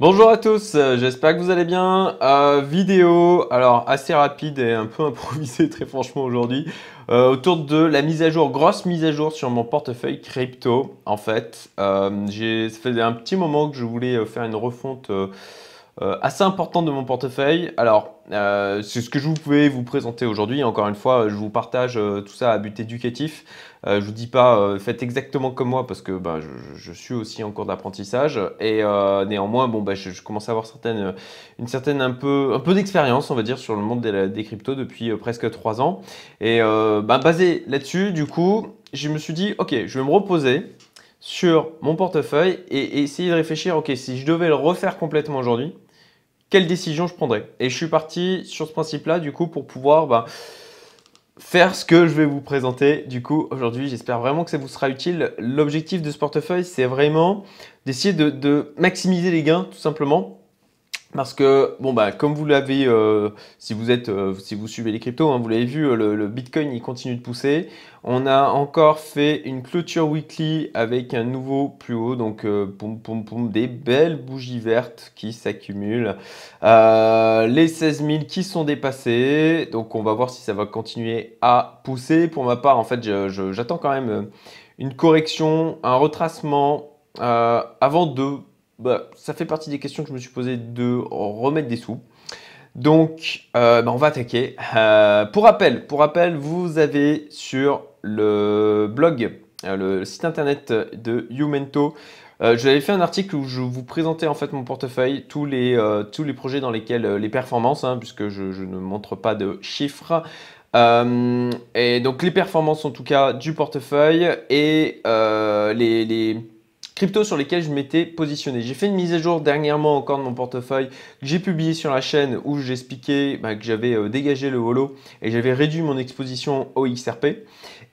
Bonjour à tous, euh, j'espère que vous allez bien. Euh, vidéo, alors assez rapide et un peu improvisée très franchement aujourd'hui, euh, autour de la mise à jour, grosse mise à jour sur mon portefeuille crypto. En fait, j'ai, ça faisait un petit moment que je voulais faire une refonte assez importante de mon portefeuille. Alors, c'est ce que je vous pouvais vous présenter aujourd'hui. Encore une fois, je vous partage tout ça à but éducatif. Euh, je vous dis pas euh, faites exactement comme moi parce que ben, je, suis aussi en cours d'apprentissage et euh, néanmoins bon, ben, je, commence à avoir certaines, une certaine un peu, un peu d'expérience on va dire sur le monde des, des cryptos depuis presque trois ans et ben, basé là-dessus du coup je me suis dit ok je vais me reposer sur mon portefeuille et, essayer de réfléchir ok si je devais le refaire complètement aujourd'hui quelle décision je prendrais et je suis parti sur ce principe là du coup pour pouvoir ben, faire ce que je vais vous présenter du coup aujourd'hui. J'espère vraiment que ça vous sera utile. L'objectif de ce portefeuille, c'est vraiment d'essayer de, maximiser les gains tout simplement parce que, bon, bah, comme vous l'avez, euh, si, vous êtes, euh, si vous suivez les cryptos, hein, vous l'avez vu, le, Bitcoin, il continue de pousser. On a encore fait une clôture weekly avec un nouveau plus haut, donc euh, des belles bougies vertes qui s'accumulent. les 16 000 qui sont dépassés, donc on va voir si ça va continuer à pousser. Pour ma part, en fait, j'attends quand même une correction, un retracement avant de bah, ça fait partie des questions que je me suis posé de remettre des sous. Donc, euh, bah, on va attaquer. Euh, pour rappel, pour rappel, vous avez sur le blog, euh, le site internet de Youmento, j'avais fait un article où je vous présentais en fait mon portefeuille, tous les, tous les projets dans lesquels les performances, hein, puisque je, ne montre pas de chiffres. et donc les performances en tout cas du portefeuille et les cryptos sur lesquels je m'étais positionné. J'ai fait une mise à jour dernièrement encore de mon portefeuille que j'ai publié sur la chaîne où j'expliquais bah, que j'avais euh, dégagé le holo et j'avais réduit mon exposition au XRP.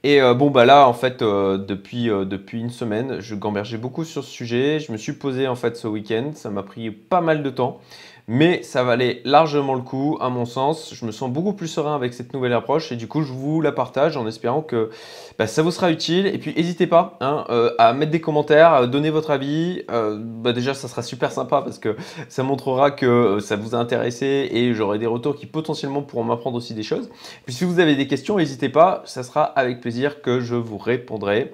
Et euh, bon bah là en fait euh, depuis, depuis une semaine je gambergeais beaucoup sur ce sujet. Je me suis posé en fait ce week-end, ça m'a pris pas mal de temps mais ça valait largement le coup à mon sens. Je me sens beaucoup plus serein avec cette nouvelle approche et du coup je vous la partage en espérant que bah, ça vous sera utile. Et puis n'hésitez pas hein, euh, à mettre des commentaires, à donner votre avis. Euh, bah, déjà ça sera super sympa parce que ça montrera que euh, ça vous a intéressé et j'aurai des retours qui potentiellement pourront m'apprendre aussi des choses. Puis si vous avez des questions, n'hésitez pas, ça sera avec plaisir que je vous répondrai.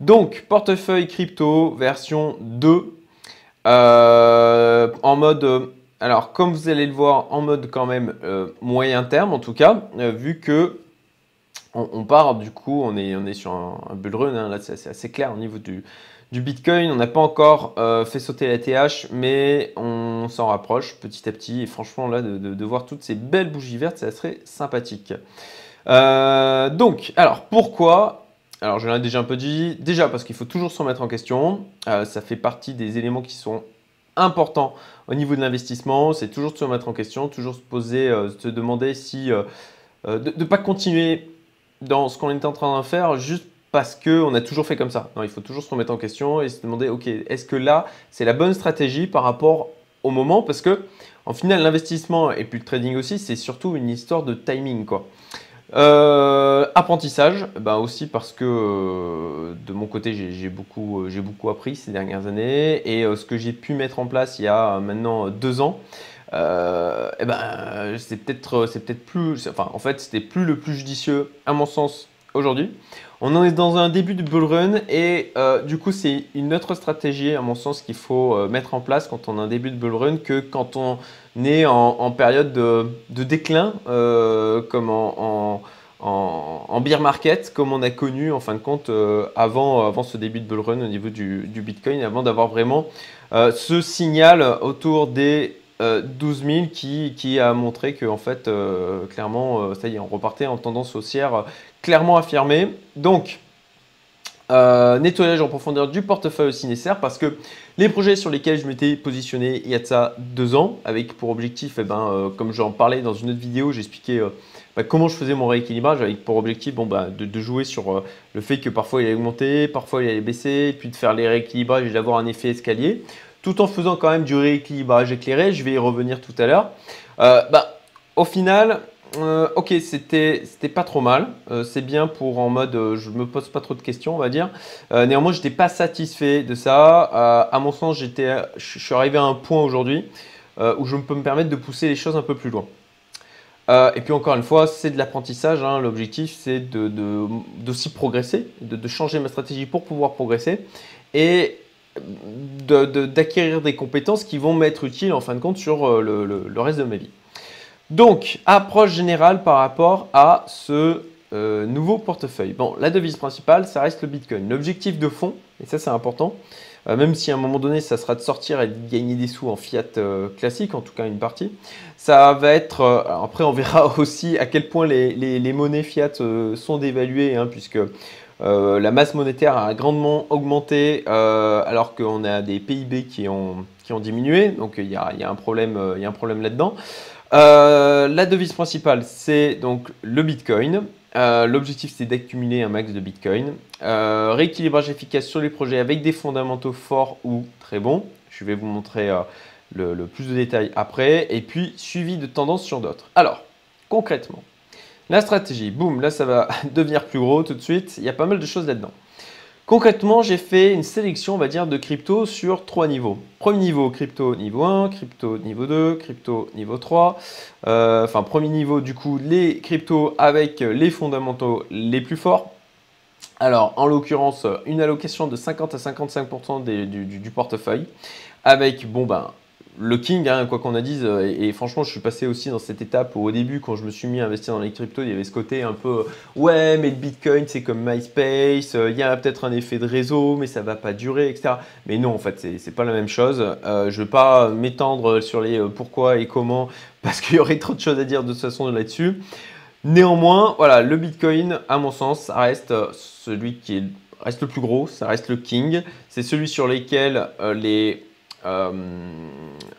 Donc portefeuille crypto version 2 en mode alors, comme vous allez le voir, en mode quand même euh, moyen terme, en tout cas, euh, vu que on, part du coup, on est, sur un, bull run, hein, là c'est assez clair au niveau du, Bitcoin. On n'a pas encore euh, fait sauter la TH, mais on s'en rapproche petit à petit. Et franchement, là, de, voir toutes ces belles bougies vertes, ça serait sympathique. donc, alors pourquoi? Alors, je l'ai déjà un peu dit. Déjà, parce qu'il faut toujours s'en mettre en question. ça fait partie des éléments qui sont important au niveau de l'investissement, c'est toujours de se remettre en question, toujours se poser, euh, se demander si euh, euh, de ne pas continuer dans ce qu'on est en train de faire juste parce qu'on a toujours fait comme ça. Non, il faut toujours se remettre en question et se demander, ok, est-ce que là, c'est la bonne stratégie par rapport au moment? Parce que, en final, l'investissement et puis le trading aussi, c'est surtout une histoire de timing, quoi. Euh, apprentissage, bah aussi parce que euh, de mon côté j'ai beaucoup, euh, appris ces dernières années et ce que j'ai pu mettre en place il y a maintenant deux ans, eh ben, c'est peut-être peut-être plus, enfin en fait c'était plus le plus judicieux à mon sens aujourd'hui. On en est dans un début de bull run et du coup c'est une autre stratégie à mon sens qu'il faut mettre en place quand on a un début de bull run que quand on né en, période de, déclin, euh, comme en, beer market, comme on a connu en fin de compte euh, avant, ce début de bull run au niveau du, Bitcoin, avant d'avoir vraiment euh, ce signal autour des 12 000 qui, a montré que en fait, clairement, ça y est, on repartait en tendance haussière clairement affirmée. Donc, euh, nettoyage en profondeur du portefeuille aussi nécessaire parce que les projets sur lesquels je m'étais positionné il y a de ça deux ans, avec pour objectif, eh ben, euh, comme j'en parlais dans une autre vidéo, j'expliquais euh, bah, comment je faisais mon rééquilibrage avec pour objectif bah, de, jouer sur le fait que parfois il allait augmenter, parfois il allait baisser, puis de faire les rééquilibrages et d'avoir un effet escalier, tout en faisant quand même du rééquilibrage éclairé, je vais y revenir tout à l'heure. Bah, au final, euh, ok, c'était pas trop mal. Euh, c'est bien pour en mode euh, je me pose pas trop de questions, on va dire. néanmoins, j'étais pas satisfait de ça. à mon sens, je suis arrivé à un point aujourd'hui où je peux me permettre de pousser les choses un peu plus loin. et puis encore une fois, c'est de l'apprentissage. Hein. L'objectif, c'est de, d'aussi progresser, de, changer ma stratégie pour pouvoir progresser et d'acquérir des compétences qui vont m'être utiles en fin de compte sur le reste de ma vie. Donc, approche générale par rapport à ce euh, nouveau portefeuille. Bon, la devise principale, ça reste le Bitcoin. L'objectif de fond, et ça c'est important, euh, même si à un moment donné ça sera de sortir et de gagner des sous en fiat euh, classique, en tout cas une partie, ça va être, après on verra aussi à quel point les, monnaies fiat sont dévaluées, hein, puisque la masse monétaire a grandement augmenté alors qu'on a des PIB qui ont, diminué, donc il y a, un problème, un problème là-dedans. Euh, la devise principale, c'est donc le Bitcoin. Euh, l'objectif, c'est d'accumuler un max de Bitcoin. Euh, rééquilibrage efficace sur les projets avec des fondamentaux forts ou très bons. Je vais vous montrer le, le, plus de détails après. Et puis, suivi de tendances sur d'autres. Alors, concrètement, la stratégie, boum, là, ça va devenir plus gros tout de suite. Il y a pas mal de choses là-dedans. Concrètement, j'ai fait une sélection, on va dire, de crypto sur trois niveaux. Premier niveau, crypto niveau 1, crypto niveau 2, crypto niveau 3. Euh, enfin, premier niveau, du coup, les cryptos avec les fondamentaux les plus forts. Alors, en l'occurrence, une allocation de 50 à 55% du, du, portefeuille avec, bon, ben, le king, hein, quoi qu'on a dise, euh, et, franchement, je suis passé aussi dans cette étape où au début, quand je me suis mis à investir dans les cryptos, il y avait ce côté un peu ouais, mais le Bitcoin, c'est comme MySpace, euh, il y a peut-être un effet de réseau, mais ça va pas durer, etc. Mais non, en fait, c'est pas la même chose. Euh, je ne vais pas m'étendre sur les pourquoi et comment, parce qu'il y aurait trop de choses à dire de toute façon là-dessus. Néanmoins, voilà, le Bitcoin, à mon sens, ça reste celui qui reste le plus gros, ça reste le king. C'est celui sur lequel les euh,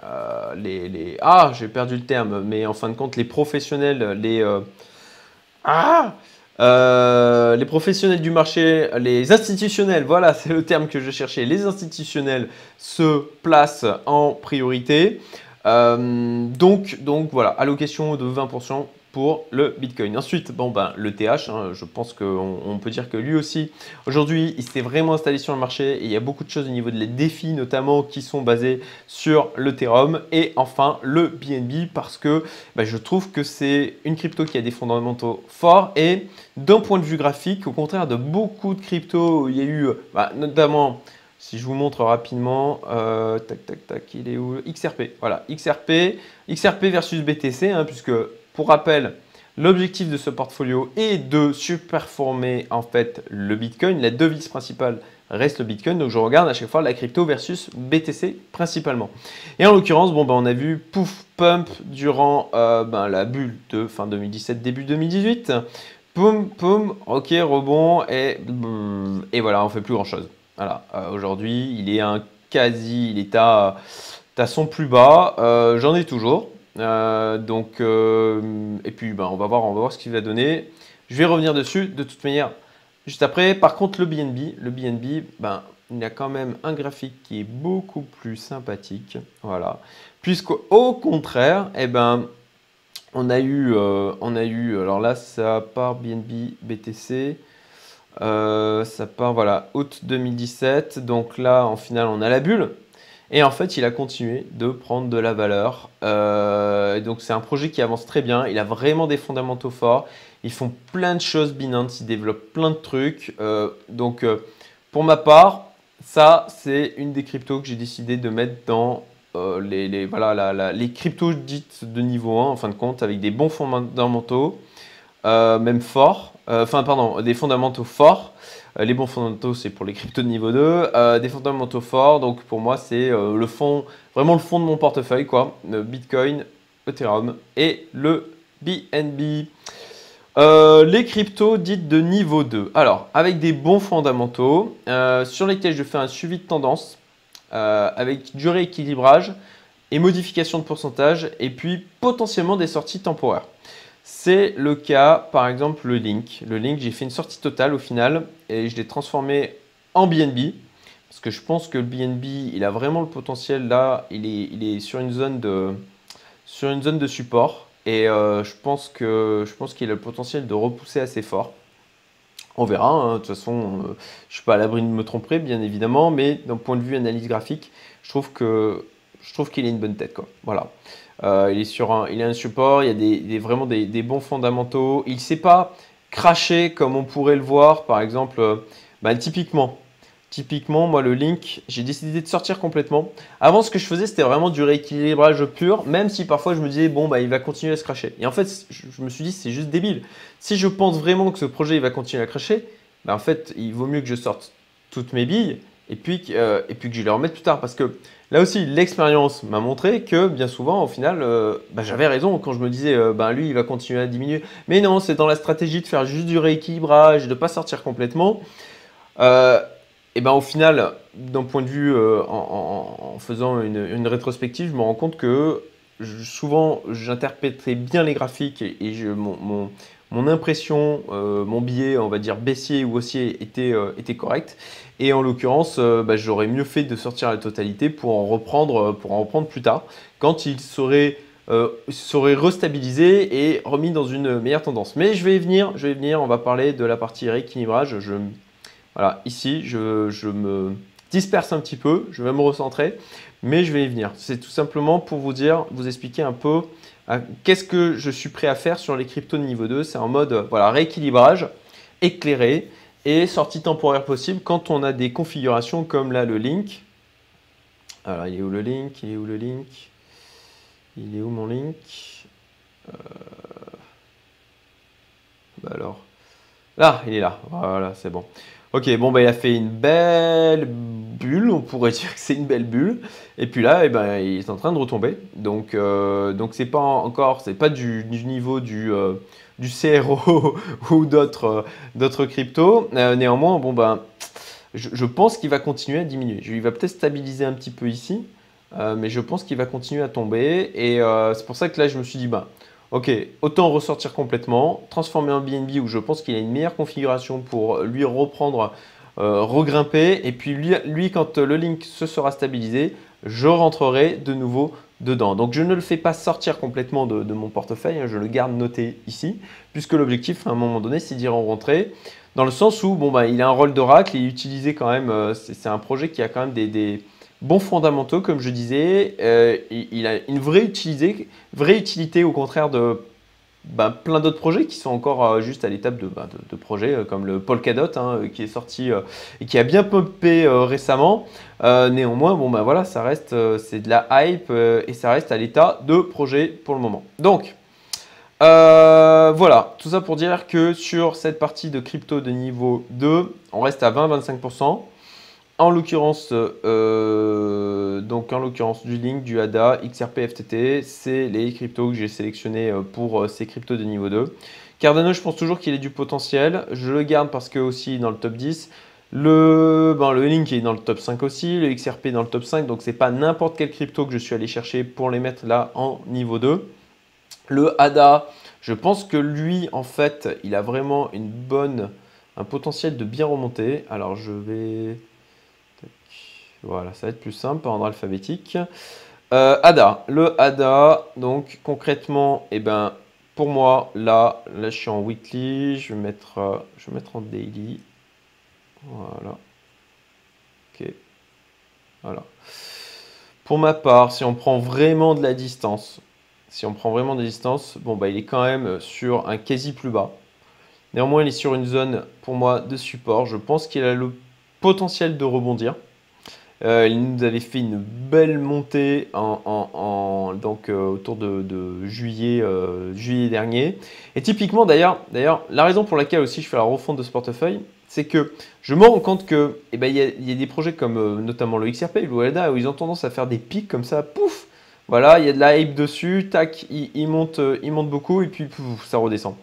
euh, les, Ah, j'ai perdu le terme, mais en fin de compte, les professionnels, les... Euh, ah les professionnels du marché, les institutionnels, voilà, c'est le terme que je cherchais. Les institutionnels se placent en priorité. donc, donc voilà, allocation de 20% pour le Bitcoin. Ensuite, bon ben, le TH, hein, je pense qu'on peut dire que lui aussi, aujourd'hui, il s'est vraiment installé sur le marché et il y a beaucoup de choses au niveau des défis notamment qui sont basés sur l'Ethereum et enfin le BNB parce que ben, je trouve que c'est une crypto qui a des fondamentaux forts et d'un point de vue graphique, au contraire de beaucoup de cryptos, il y a eu ben, notamment si je vous montre rapidement, euh, tac, tac, tac, il est où? XRP, voilà, XRP, XRP versus BTC, hein, puisque pour rappel, l'objectif de ce portfolio est de surperformer en fait le Bitcoin. La devise principale reste le Bitcoin. Donc je regarde à chaque fois la crypto versus BTC principalement. Et en l'occurrence, bon, ben, on a vu pouf pump durant euh, ben, la bulle de fin 2017, début 2018. Poum, poum, ok, rebond, et, et voilà, on fait plus grand chose. Voilà, euh, aujourd'hui, il est un quasi, il est à, à son plus bas. Euh, j'en ai toujours. Euh, donc, euh, et puis ben, on, va voir, on va voir ce qu'il va donner. Je vais revenir dessus de toute manière juste après. Par contre, le BNB, le BNB, ben, il y a quand même un graphique qui est beaucoup plus sympathique. Voilà. Puisqu'au contraire, eh ben, on a eu, euh, on a eu, alors là, ça part BNB BTC. ça part, voilà, août 2017. Donc là, en final, on a la bulle. Et en fait, il a continué de prendre de la valeur. Euh, donc, c'est un projet qui avance très bien. Il a vraiment des fondamentaux forts. Ils font plein de choses Binance. Ils développent plein de trucs. Euh, donc, euh, pour ma part, ça, c'est une des cryptos que j'ai décidé de mettre dans les, voilà, les cryptos dites de niveau 1, en fin de compte, avec des bons fondamentaux, même forts. Enfin, pardon, des fondamentaux forts. Euh, les bons fondamentaux, c'est pour les cryptos de niveau 2. Euh, des fondamentaux forts, donc pour moi, c'est euh, le fond, vraiment le fond de mon portefeuille, quoi. Bitcoin, Ethereum et le BNB. les cryptos dites de niveau 2. Alors, avec des bons fondamentaux, sur lesquels je fais un suivi de tendance, avec du rééquilibrage et modification de pourcentage, et puis potentiellement des sorties temporaires. C'est le cas, par exemple, le link. Le link, j'ai fait une sortie totale au final et je l'ai transformé en BNB. Parce que je pense que le BNB, il a vraiment le potentiel là. Il est, est sur, une zone de, support. Et je pense que je pense qu'il a le potentiel de repousser assez fort. On verra, hein. de toute façon, je ne suis pas à l'abri de me tromper, bien évidemment, mais d'un point de vue analyse graphique, je trouve qu'il a une bonne tête. Voilà. Il, est sur un, a un support, il y a des, vraiment des, bons fondamentaux. Il ne sait pas cracher comme on pourrait le voir, par exemple, bah, typiquement, Typiquement, moi, le link, j'ai décidé de sortir complètement. Avant, ce que je faisais, c'était vraiment du rééquilibrage pur, même si parfois je me disais, bon, bah, il va continuer à se cracher. Et en fait, je me suis dit, c'est juste débile. Si je pense vraiment que ce projet, il va continuer à cracher, bah, en fait, il vaut mieux que je sorte toutes mes billes et puis, euh, et puis que je les remette plus tard. Parce que là aussi, l'expérience m'a montré que bien souvent, au final, euh, bah, j'avais raison quand je me disais, bah, lui, il va continuer à diminuer. Mais non, c'est dans la stratégie de faire juste du rééquilibrage, de ne pas sortir complètement. Et ben au final, d'un point de vue, en, faisant une, rétrospective, je me rends compte que souvent j'interprétais bien les graphiques et, mon, impression, euh, mon biais, on va dire baissier ou haussier, était, euh, était correct. Et en l'occurrence, bah, j'aurais mieux fait de sortir la totalité pour en reprendre, pour en reprendre plus tard, quand il serait serait restabilisé et remis dans une meilleure tendance. Mais je vais y venir, je vais venir, on va parler de la partie rééquilibrage. Je voilà, ici, je, me disperse un petit peu, je vais me recentrer, mais je vais y venir. C'est tout simplement pour vous dire, vous expliquer un peu euh, qu'est-ce que je suis prêt à faire sur les cryptos de niveau 2. C'est en mode voilà, rééquilibrage, éclairé et sortie temporaire possible quand on a des configurations comme là le link. Alors, il est où le link? Il est où le link? Il est où mon link? Euh, bah alors, là, il est là. Voilà, c'est bon. Ok, bon, bah, il a fait une belle bulle, on pourrait dire que c'est une belle bulle. Et puis là, eh ben, il est en train de retomber. Donc, euh, donc c'est pas encore, c'est pas du, niveau du, euh, CRO ou d'autres euh, cryptos. néanmoins, bon, ben, je, pense qu'il va continuer à diminuer. Il va peut-être stabiliser un petit peu ici, mais je pense qu'il va continuer à tomber. Et c'est pour ça que là, je me suis dit, bah, Ok, autant ressortir complètement, transformer en BNB où je pense qu'il a une meilleure configuration pour lui reprendre, euh, regrimper. Et puis lui, quand le link se sera stabilisé, je rentrerai de nouveau dedans. Donc je ne le fais pas sortir complètement de, mon portefeuille, hein, je le garde noté ici, puisque l'objectif à un moment donné c'est d'y rentrer. Dans le sens où bon, bah, il a un rôle d'oracle et utilisé quand même, euh, c'est un projet qui a quand même des bons fondamentaux, comme je disais. Euh, il, a une vraie utilité, au contraire de ben, plein d'autres projets qui sont encore euh, juste à l'étape de, ben, de, projets euh, comme le Polkadot hein, qui est sorti et qui a bien pumpé récemment. néanmoins, bon ben voilà, ça reste c'est de la hype et ça reste à l'état de projet pour le moment. Donc voilà, tout ça pour dire que sur cette partie de crypto de niveau 2, on reste à 20-25%. En l'occurrence, euh, donc en l'occurrence du Link, du ADA, XRP, FTT, c'est les cryptos que j'ai sélectionnés euh, pour euh, ces cryptos de niveau 2. Cardano, je pense toujours qu'il est du potentiel. Je le garde parce que aussi dans le top 10. Le, ben, le Link est dans le top 5 aussi, le XRP dans le top 5, donc c'est pas n'importe quel crypto que je suis allé chercher pour les mettre là en niveau 2. Le ADA, je pense que lui, en fait, il a vraiment une bonne, un potentiel de bien remonter. Alors je vais voilà, ça va être plus simple, par ordre alphabétique. Euh, ADA. Le ADA, donc concrètement, eh ben, pour moi, là, là, je suis en weekly, je vais mettre, euh, je vais mettre en daily. Voilà. Ok. Voilà. Pour ma part, si on prend vraiment de la distance, si on prend vraiment de la bon, bah, il est quand même sur un quasi plus bas. Néanmoins, il est sur une zone, pour moi, de support. Je pense qu'il a le potentiel de rebondir. Euh, il nous avait fait une belle montée donc, euh, autour de, juillet, euh, juillet dernier. Et typiquement, d'ailleurs, la raison pour laquelle aussi je fais la refonte de ce portefeuille, c'est que je me rends compte qu'il eh ben, y, a, y a des projets comme notamment le XRP, le WLDA, où ils ont tendance à faire des pics comme ça, pouf Voilà, il y a de la hype dessus, tac, il, monte, il monte beaucoup et puis pouf, ça redescend.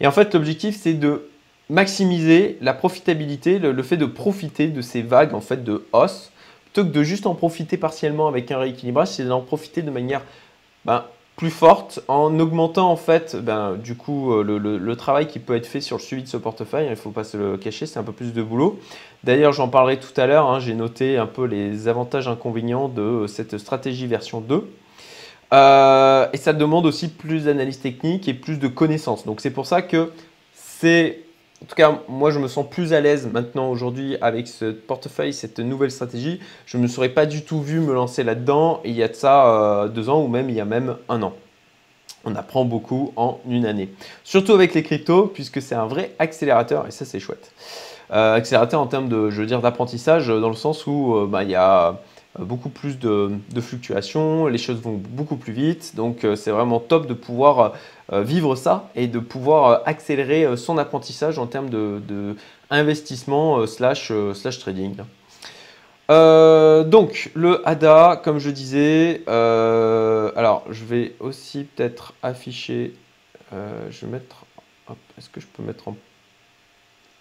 Et en fait, l'objectif, c'est de maximiser la profitabilité, le, le, fait de profiter de ces vagues en fait de hausse que de juste en profiter partiellement avec un rééquilibrage, c'est d'en profiter de manière ben, plus forte en augmentant en fait ben, du coup euh, le, travail qui peut être fait sur le suivi de ce portefeuille. Il ne faut pas se le cacher, c'est un peu plus de boulot. D'ailleurs, j'en parlerai tout à l'heure. Hein, j'ai noté un peu les avantages inconvénients de cette stratégie version 2. et ça demande aussi plus d'analyse technique et plus de connaissances. Donc c'est pour ça que c'est en tout cas, moi, je me sens plus à l'aise maintenant aujourd'hui avec ce portefeuille, cette nouvelle stratégie. Je ne me serais pas du tout vu me lancer là-dedans il y a de ça euh, deux ans ou même il y a même un an. On apprend beaucoup en une année. Surtout avec les cryptos, puisque c'est un vrai accélérateur et ça, c'est chouette. Euh, accélérateur en termes de, je veux dire, d'apprentissage, dans le sens où euh, bah, il y a beaucoup plus de, fluctuations, les choses vont beaucoup plus vite. Donc c'est vraiment top de pouvoir vivre ça et de pouvoir accélérer son apprentissage en termes de, investissement slash, slash trading. donc le ADA, comme je disais, alors je vais aussi peut-être afficher, je vais mettre, est-ce que je peux mettre en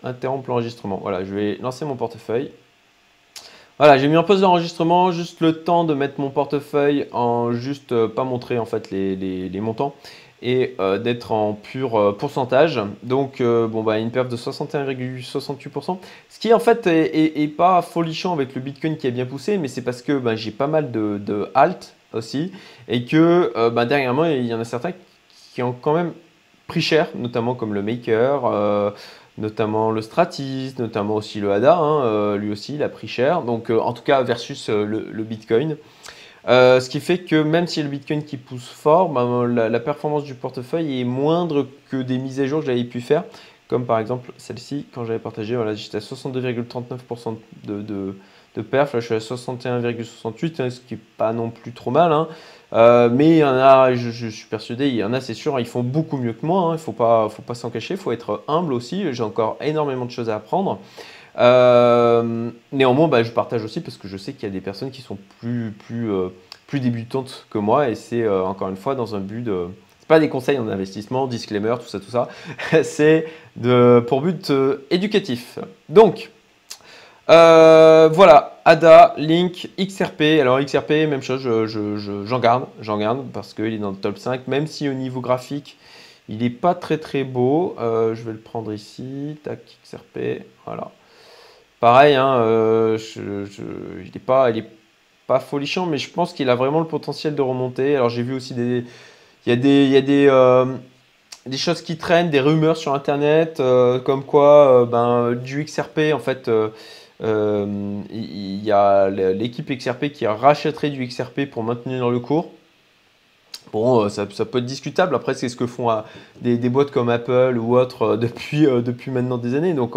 interrompre l'enregistrement? Voilà, je vais lancer mon portefeuille. Voilà, j'ai mis en pause d'enregistrement, juste le temps de mettre mon portefeuille en juste euh, pas montrer en fait les, montants euh, d'être en pur euh, pourcentage. Donc bon bah une perte de 61,68%, ce qui en fait est, pas folichant avec le Bitcoin qui a bien poussé, mais c'est parce que bah, j'ai pas mal de, de halt aussi et que bah, dernièrement il y en a certains qui ont quand même pris cher, notamment comme le Maker notamment le Stratis, notamment aussi le ADA, hein, euh, lui aussi il a pris cher, donc euh, en tout cas versus euh, le, Bitcoin. Ce qui fait que même si le Bitcoin qui pousse fort, ben, la, performance du portefeuille est moindre que des mises à jour que j'avais pu faire, comme par exemple celle-ci quand j'avais partagé, voilà, j'étais à 62,39% de, de, de, perf, là je suis à 61,68, hein, ce qui n'est pas non plus trop mal. Hein. Euh, mais il y en a, je, suis persuadé, il y en a, c'est sûr, ils font beaucoup mieux que moi. Hein. il ne faut pas, faut pas s'en cacher, il faut être humble aussi. J'ai encore énormément de choses à apprendre. Euh, néanmoins, bah, je partage aussi parce que je sais qu'il y a des personnes qui sont plus, plus, euh, débutantes que moi et c'est encore une fois dans un but de. C'est pas des conseils en investissement, disclaimer, tout ça, tout ça. c'est pour but éducatif. Donc, voilà, ADA, Link, XRP. Alors XRP, même chose, j'en je, garde, j'en garde parce qu'il est dans le top 5, même si au niveau graphique, il n'est pas très très beau. Euh, je vais le prendre ici, tac, XRP, voilà. Pareil, hein, euh, il n'est pas, il pas folichant, mais je pense qu'il a vraiment le potentiel de remonter. Alors j'ai vu aussi des, il y a des, y a des, euh, des choses qui traînent, des rumeurs sur Internet, comme quoi, ben, du XRP en fait euh, il y a l'équipe XRP qui rachèterait du XRP pour maintenir le cours. Bon, euh, ça, peut être discutable. Après, c'est ce que font euh, des, boîtes comme Apple ou autres depuis, depuis maintenant des années. Donc,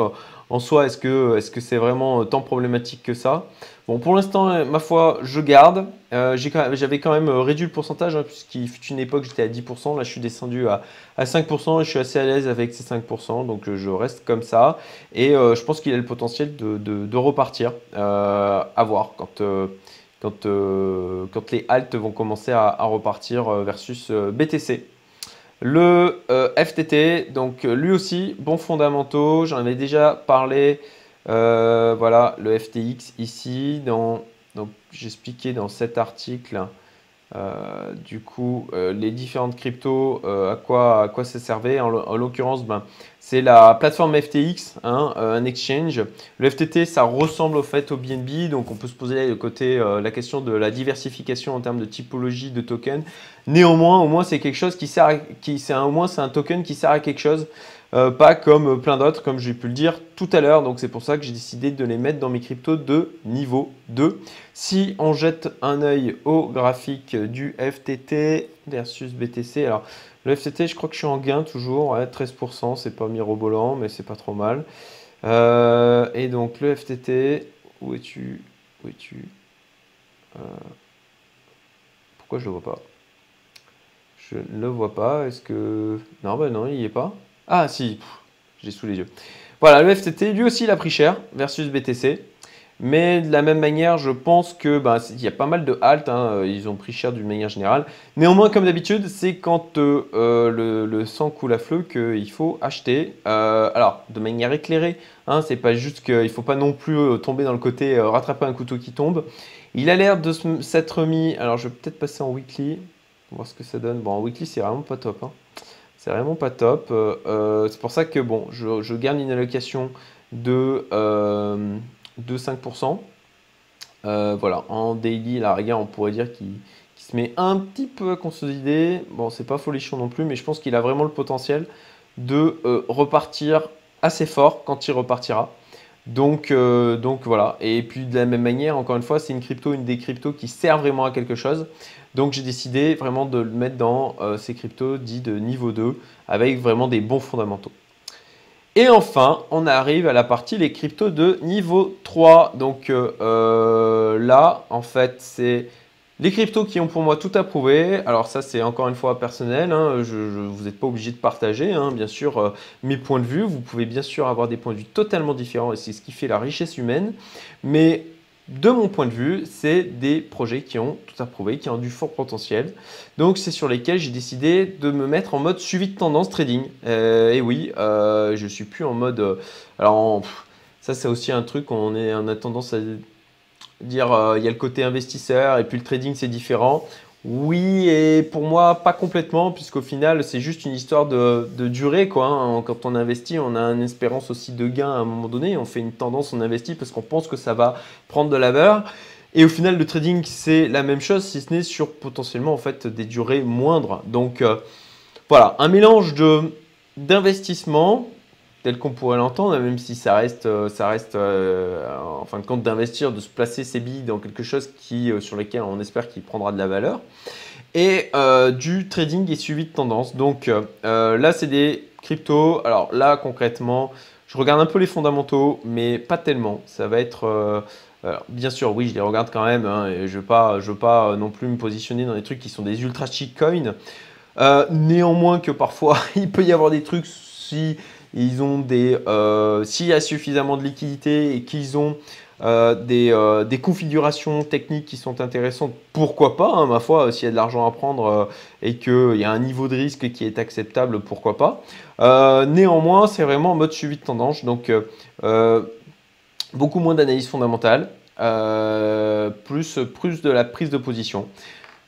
en soi, est-ce que c'est -ce c'est vraiment tant problématique que ça? Bon, pour l'instant, euh, ma foi, je garde. Euh, j'avais quand même euh, réduit le pourcentage, hein, puisqu'il fut une époque, j'étais à 10%. Là, je suis descendu à, 5% et je suis assez à l'aise avec ces 5%. Donc, je reste comme ça. Et je pense qu'il a le potentiel de, repartir. à voir quand, quand, quand les haltes vont commencer à, repartir versus BTC. Le FTT, donc lui aussi, bon fondamentaux. J'en avais déjà parlé euh, voilà, le FTX ici, dans, donc j'expliquais dans cet article, euh, du coup, euh, les différentes cryptos, à, quoi, à quoi ça servait. En, l'occurrence, ben, c'est la plateforme FTX, hein, un exchange. Le FTT, ça ressemble au fait au BNB, donc on peut se poser côté, la question de la diversification en termes de typologie de token. Néanmoins, au moins, c'est quelque chose qui sert, qui, c'est au moins c'est un token qui sert à quelque chose. Euh, pas comme plein d'autres, comme j'ai pu le dire tout à l'heure. Donc c'est pour ça que j'ai décidé de les mettre dans mes cryptos de niveau 2. Si on jette un œil au graphique du FTT versus BTC, alors le FTT, je crois que je suis en gain toujours, 13%, c'est pas mirobolant, mais c'est pas trop mal. Euh, et donc le FTT, où es-tu Où es-tu euh, Pourquoi je le vois pas? Je ne le vois pas. Est-ce que. Non, ben non, il n'y est pas. Ah si, j'ai sous les yeux. Voilà, le FTT, lui aussi, il a pris cher versus BTC. Mais de la même manière, je pense que bah, y a pas mal de haltes, hein, euh, ils ont pris cher d'une manière générale. Néanmoins, comme d'habitude, c'est quand euh, euh, le, sang coule à flot qu'il faut acheter. alors, de manière éclairée, hein, c'est pas juste qu'il ne faut pas non plus tomber dans le côté rattraper un couteau qui tombe. Il a l'air de s'être mis. Alors, je vais peut-être passer en weekly voir ce que ça donne. Bon, en weekly, c'est vraiment pas top. Hein. C'est vraiment pas top. Euh, euh, c'est pour ça que bon, je, garde une allocation de, euh, de 5%. voilà, en daily, la rigueur, on pourrait dire qu'il se met un petit peu à consolider. Bon, c'est pas folichon non plus, mais je pense qu'il a vraiment le potentiel de repartir assez fort quand il repartira. Donc, euh, donc voilà. Et puis de la même manière, encore une fois, c'est une crypto, une des cryptos qui sert vraiment à quelque chose. Donc j'ai décidé vraiment de le mettre dans euh, ces cryptos dits de niveau 2 avec vraiment des bons fondamentaux. Et enfin, on arrive à la partie les cryptos de niveau 3. Donc euh, là, en fait, c'est les cryptos qui ont pour moi tout approuvé, alors ça c'est encore une fois personnel, hein, je, vous n'êtes pas obligé de partager hein, bien sûr euh, mes points de vue, vous pouvez bien sûr avoir des points de vue totalement différents et c'est ce qui fait la richesse humaine, mais de mon point de vue, c'est des projets qui ont tout approuvé, qui ont du fort potentiel. Donc c'est sur lesquels j'ai décidé de me mettre en mode suivi de tendance trading. Euh, et oui, euh, je suis plus en mode... alors ça c'est aussi un truc, on, est, on a tendance à dire euh, il y a le côté investisseur et puis le trading c'est différent. Oui, et pour moi, pas complètement, puisqu'au final, c'est juste une histoire de, durée. Quoi, hein. Quand on investit, on a une espérance aussi de gain à un moment donné. On fait une tendance, on investit parce qu'on pense que ça va prendre de la valeur. Et au final, le trading, c'est la même chose, si ce n'est sur potentiellement en fait, des durées moindres. Donc euh, voilà, un mélange d'investissement, tel qu'on pourrait l'entendre, même si ça reste, euh, ça reste euh, en fin de compte d'investir, de se placer ses billes dans quelque chose qui, euh, sur lequel on espère qu'il prendra de la valeur. Et du trading et suivi de tendance. Donc là, c'est des cryptos. Alors là, concrètement, je regarde un peu les fondamentaux, mais pas tellement. Ça va être... bien sûr, oui, je les regarde quand même. Hein, et je ne veux, pas, je veux pas non plus me positionner dans des trucs qui sont des ultra cheap coins. néanmoins que parfois, il peut y avoir des trucs si ils ont des, euh, s'il y a suffisamment de liquidité et qu'ils ont euh, euh, des, configurations techniques qui sont intéressantes, pourquoi pas, hein, ma foi, s'il y a de l'argent à prendre et qu'il y a un niveau de risque qui est acceptable, pourquoi pas. néanmoins, c'est vraiment en mode suivi de tendance, donc beaucoup moins d'analyse fondamentale, plus, plus de la prise de position.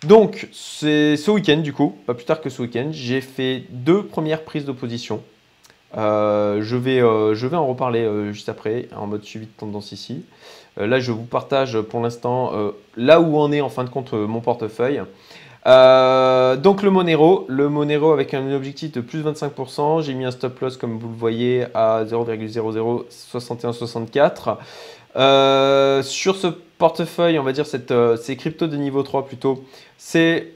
Donc, c'est ce week-end, du coup, pas plus tard que ce week-end, j'ai fait deux premières prises de position. Euh, je, vais, euh, je vais en reparler euh, juste après, en mode suivi de tendance ici. là, je vous partage pour l'instant là où en est en fin de compte mon portefeuille. donc le Monero, le Monero avec un objectif de plus 25%, j'ai mis un stop loss comme vous le voyez à 0,006164. sur ce portefeuille, on va dire ces cryptos de niveau 3 plutôt, c'est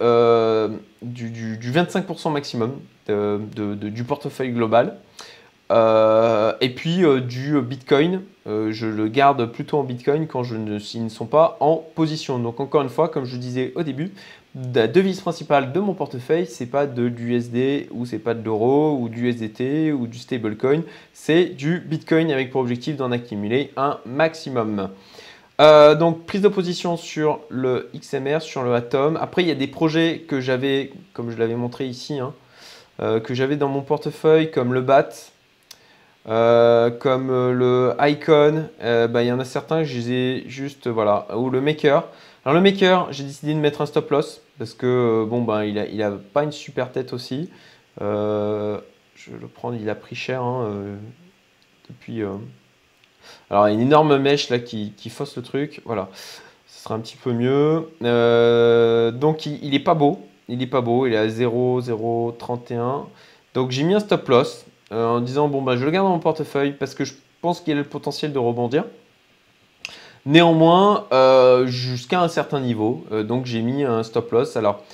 du, 25% maximum du portefeuille global. Euh, et puis euh, du Bitcoin, euh, je le garde plutôt en Bitcoin quand je ne, s'ils ne sont pas en position. Donc encore une fois, comme je disais au début, la devise principale de mon portefeuille, c'est pas de l'USD ou c'est pas de l'euro ou du USDT ou du stablecoin, c'est du Bitcoin avec pour objectif d'en accumuler un maximum. donc prise de position sur le XMR, sur le Atom. Après, il y a des projets que j'avais, comme je l'avais montré ici, hein, que j'avais dans mon portefeuille, comme le BAT, euh, comme euh, le Icon, euh, bah, il y en a certains que je les ai juste, voilà, ou le Maker. Alors le Maker, j'ai décidé de mettre un stop loss parce que bon ben il a, il a pas une super tête aussi. je le prends, il a pris cher hein, depuis. Alors il y a une énorme mèche là qui, fausse le truc, voilà, ce sera un petit peu mieux. donc il, il est pas beau, il est pas beau, il est à 0,031. Donc j'ai mis un stop loss. Euh, en disant bon bah je le garde dans mon portefeuille parce que je pense qu'il a le potentiel de rebondir. Néanmoins, euh, jusqu'à un certain niveau, euh, donc j'ai mis un stop loss. Alors,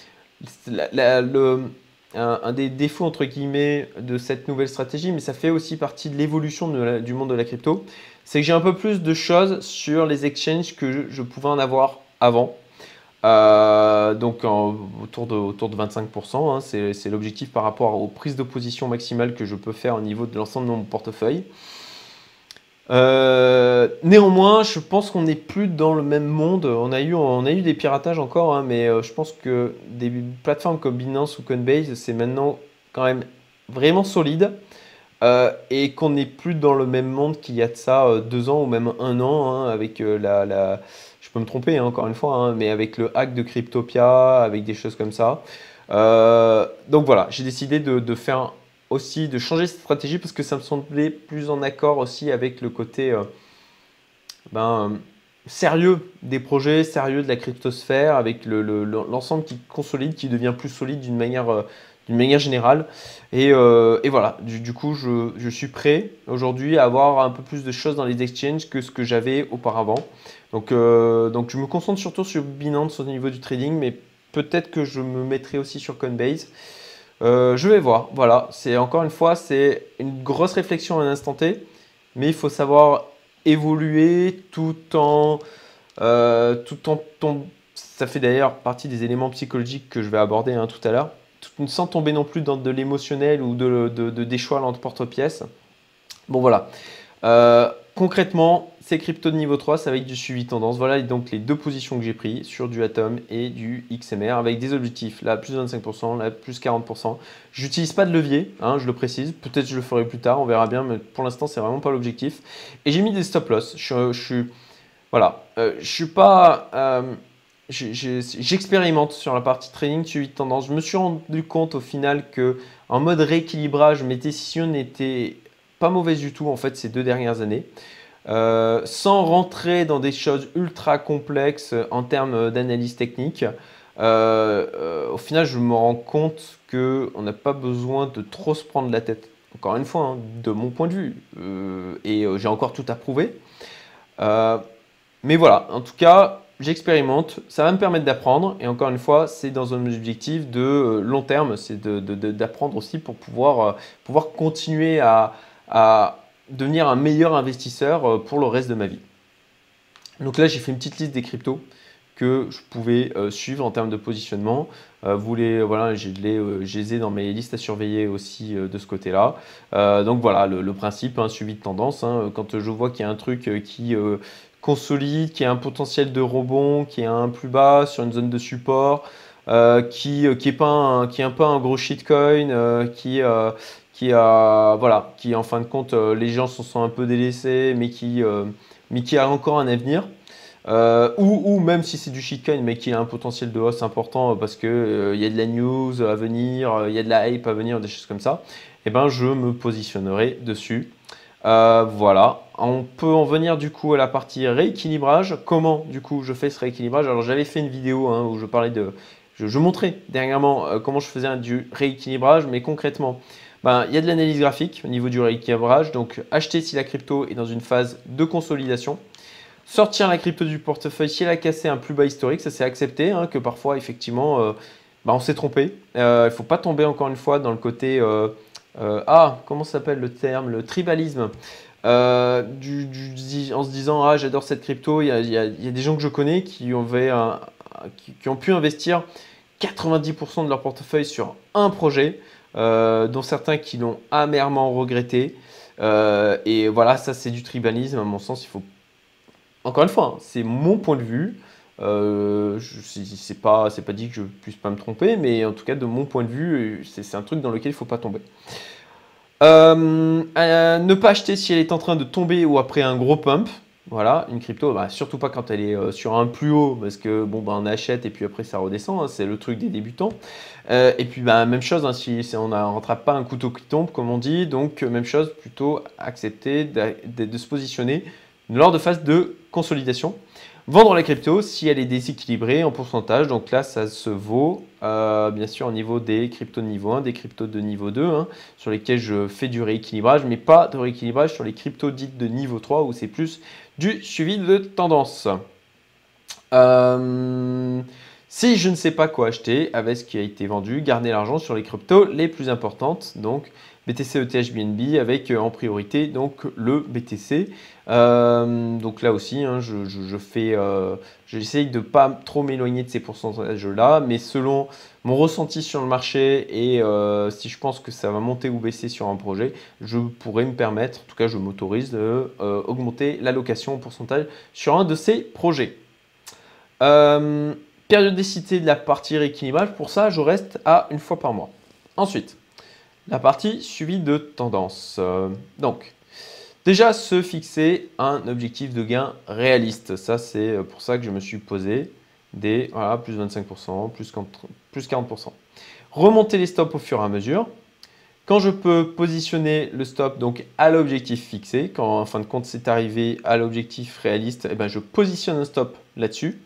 un, des défauts entre guillemets de cette nouvelle stratégie, mais ça fait aussi partie de l'évolution du monde de la crypto, c'est que j'ai un peu plus de choses sur les exchanges que je pouvais en avoir avant. Euh, donc autour, de, autour de 25%, hein, c'est l'objectif par rapport aux prises de position maximales que je peux faire au niveau de l'ensemble de mon portefeuille. Euh, néanmoins, je pense qu'on n'est plus dans le même monde. On a eu, on a eu des piratages encore, hein, mais euh, je pense que des plateformes comme Binance ou Coinbase, c'est maintenant quand même vraiment solide. et qu'on n'est plus dans le même monde qu'il y a de ça deux ans ou même un an hein, avec la, me tromper hein, encore une fois, hein, mais avec le hack de Cryptopia, avec des choses comme ça. Euh, donc voilà, j'ai décidé de, faire aussi, de changer cette stratégie parce que ça me semblait plus en accord aussi avec le côté, euh, ben, sérieux des projets, sérieux de la cryptosphère, avec l'ensemble qui consolide, qui devient plus solide d'une manière, euh, manière générale. Et, euh, voilà, du, coup, je, suis prêt aujourd'hui à avoir un peu plus de choses dans les exchanges que ce que j'avais auparavant. Donc, euh, donc je me concentre surtout sur Binance au niveau du trading, mais peut-être que je me mettrai aussi sur Coinbase. je vais voir, voilà, c'est encore une fois, c'est une grosse réflexion à un instant T, mais il faut savoir évoluer tout en, euh, tout en ça fait d'ailleurs partie des éléments psychologiques que je vais aborder hein, tout à l'heure, sans tomber non plus dans de l'émotionnel ou de, de, de, des choix porte-pièce. Bon voilà. Euh, concrètement, ces cryptos de niveau 3, ça va être du suivi tendance. Voilà donc les deux positions que j'ai prises sur du Atom et du XMR avec des objectifs. Là, plus 25%, là, plus 40%. J'utilise pas de levier, hein, je le précise. Peut-être je le ferai plus tard, on verra bien, mais pour l'instant, c'est vraiment pas l'objectif. Et j'ai mis des stop loss. Je, suis. Voilà. Euh, je suis pas. Euh, j'expérimente sur la partie trading suivi de tendance. Je me suis rendu compte au final que en mode rééquilibrage, mes décisions n'étaient pas mauvaises du tout en fait ces deux dernières années. Euh, sans rentrer dans des choses ultra complexes en termes d'analyse technique, euh, euh, au final, je me rends compte qu'on n'a pas besoin de trop se prendre la tête. Encore une fois, hein, de mon point de vue, et j'ai encore tout à prouver. mais voilà, en tout cas, j'expérimente, ça va me permettre d'apprendre, et encore une fois, c'est dans un objectif de long terme, c'est d'apprendre aussi pour pouvoir, pouvoir continuer à, à devenir un meilleur investisseur euh, pour le reste de ma vie. Donc là, j'ai fait une petite liste des cryptos que je pouvais euh, suivre en termes de positionnement. Euh, vous les, voilà, je les, ai dans mes listes à surveiller aussi de ce côté-là. donc voilà, le, principe, un suivi de tendance. Hein. quand je vois qu'il y a un truc qui consolide, qui a un potentiel de rebond, qui est un plus bas sur une zone de support, qui n'est qui est pas qui est un peu un gros shitcoin, qui qui a voilà, qui en fin de compte euh, les gens se sont un peu délaissés, mais qui euh, mais qui a encore un avenir. Euh, ou, ou, même si c'est du shitcoin, mais qui a un potentiel de hausse important parce que il y a de la news à venir, il y a de la hype à venir, des choses comme ça, eh ben je me positionnerai dessus. Voilà, on peut en venir du coup à la partie rééquilibrage. Comment du coup je fais ce rééquilibrage? Alors j'avais fait une vidéo hein, où je parlais de, je, montrais dernièrement comment je faisais du rééquilibrage, mais concrètement, ben, il y a de l'analyse graphique au niveau du rééquilibrage. Donc, acheter si la crypto est dans une phase de consolidation. Sortir la crypto du portefeuille si elle a cassé un plus bas historique, ça c'est accepté, hein, que parfois, effectivement, euh, ben, on s'est trompé. Euh, il ne faut pas tomber encore une fois dans le côté. Euh, ah, comment s'appelle le terme Le tribalisme. Du, en se disant ah j'adore cette crypto, il y, a, des gens que je connais qui ont, qui ont pu investir 90% de leur portefeuille sur un projet. Euh, dont certains qui l'ont amèrement regretté. Euh, et voilà, ça c'est du tribalisme, à mon sens, il faut... Encore une fois, hein, c'est mon point de vue. Euh, c'est pas, pas dit que je puisse pas me tromper, mais en tout cas, de mon point de vue, c'est un truc dans lequel il faut pas tomber. ne pas acheter si elle est en train de tomber ou après un gros pump. Voilà, une crypto, bah, surtout pas quand elle est euh, sur un plus haut, parce que bon, bah, on achète et puis après ça redescend, hein, c'est le truc des débutants. Euh, et puis bah, même chose, hein, si, on ne rattrape pas un couteau qui tombe, comme on dit, donc même chose, plutôt accepter de, se positionner lors de phase de consolidation. Vendre la crypto si elle est déséquilibrée en pourcentage, donc là ça se vaut euh, bien sûr au niveau des cryptos de niveau 1, des cryptos de niveau 2, hein, sur lesquels je fais du rééquilibrage, mais pas de rééquilibrage sur les cryptos dites de niveau 3 où c'est plus du suivi de tendance. Euh, si je ne sais pas quoi acheter avec ce qui a été vendu, gardez l'argent sur les cryptos les plus importantes, donc BTC, ETH, BNB avec euh, en priorité donc le BTC. Euh, donc là aussi, hein, je, fais, j'essaye de pas trop m'éloigner de ces pourcentages-là, mais selon mon ressenti sur le marché et si je pense que ça va monter ou baisser sur un projet, je pourrais me permettre, en tout cas je m'autorise, d'augmenter l'allocation au pourcentage sur un de ces projets. Euh, périodicité de la partie rééquilibrage, pour ça, je reste à une fois par mois. Ensuite, la partie suivie de tendance. Euh, donc, déjà se fixer un objectif de gain réaliste. Ça, c'est pour ça que je me suis posé des voilà, plus 25%, plus 40%. Remonter les stops au fur et à mesure. Quand je peux positionner le stop donc à l'objectif fixé, quand en fin de compte c'est arrivé à l'objectif réaliste, eh ben, je positionne un stop là-dessus.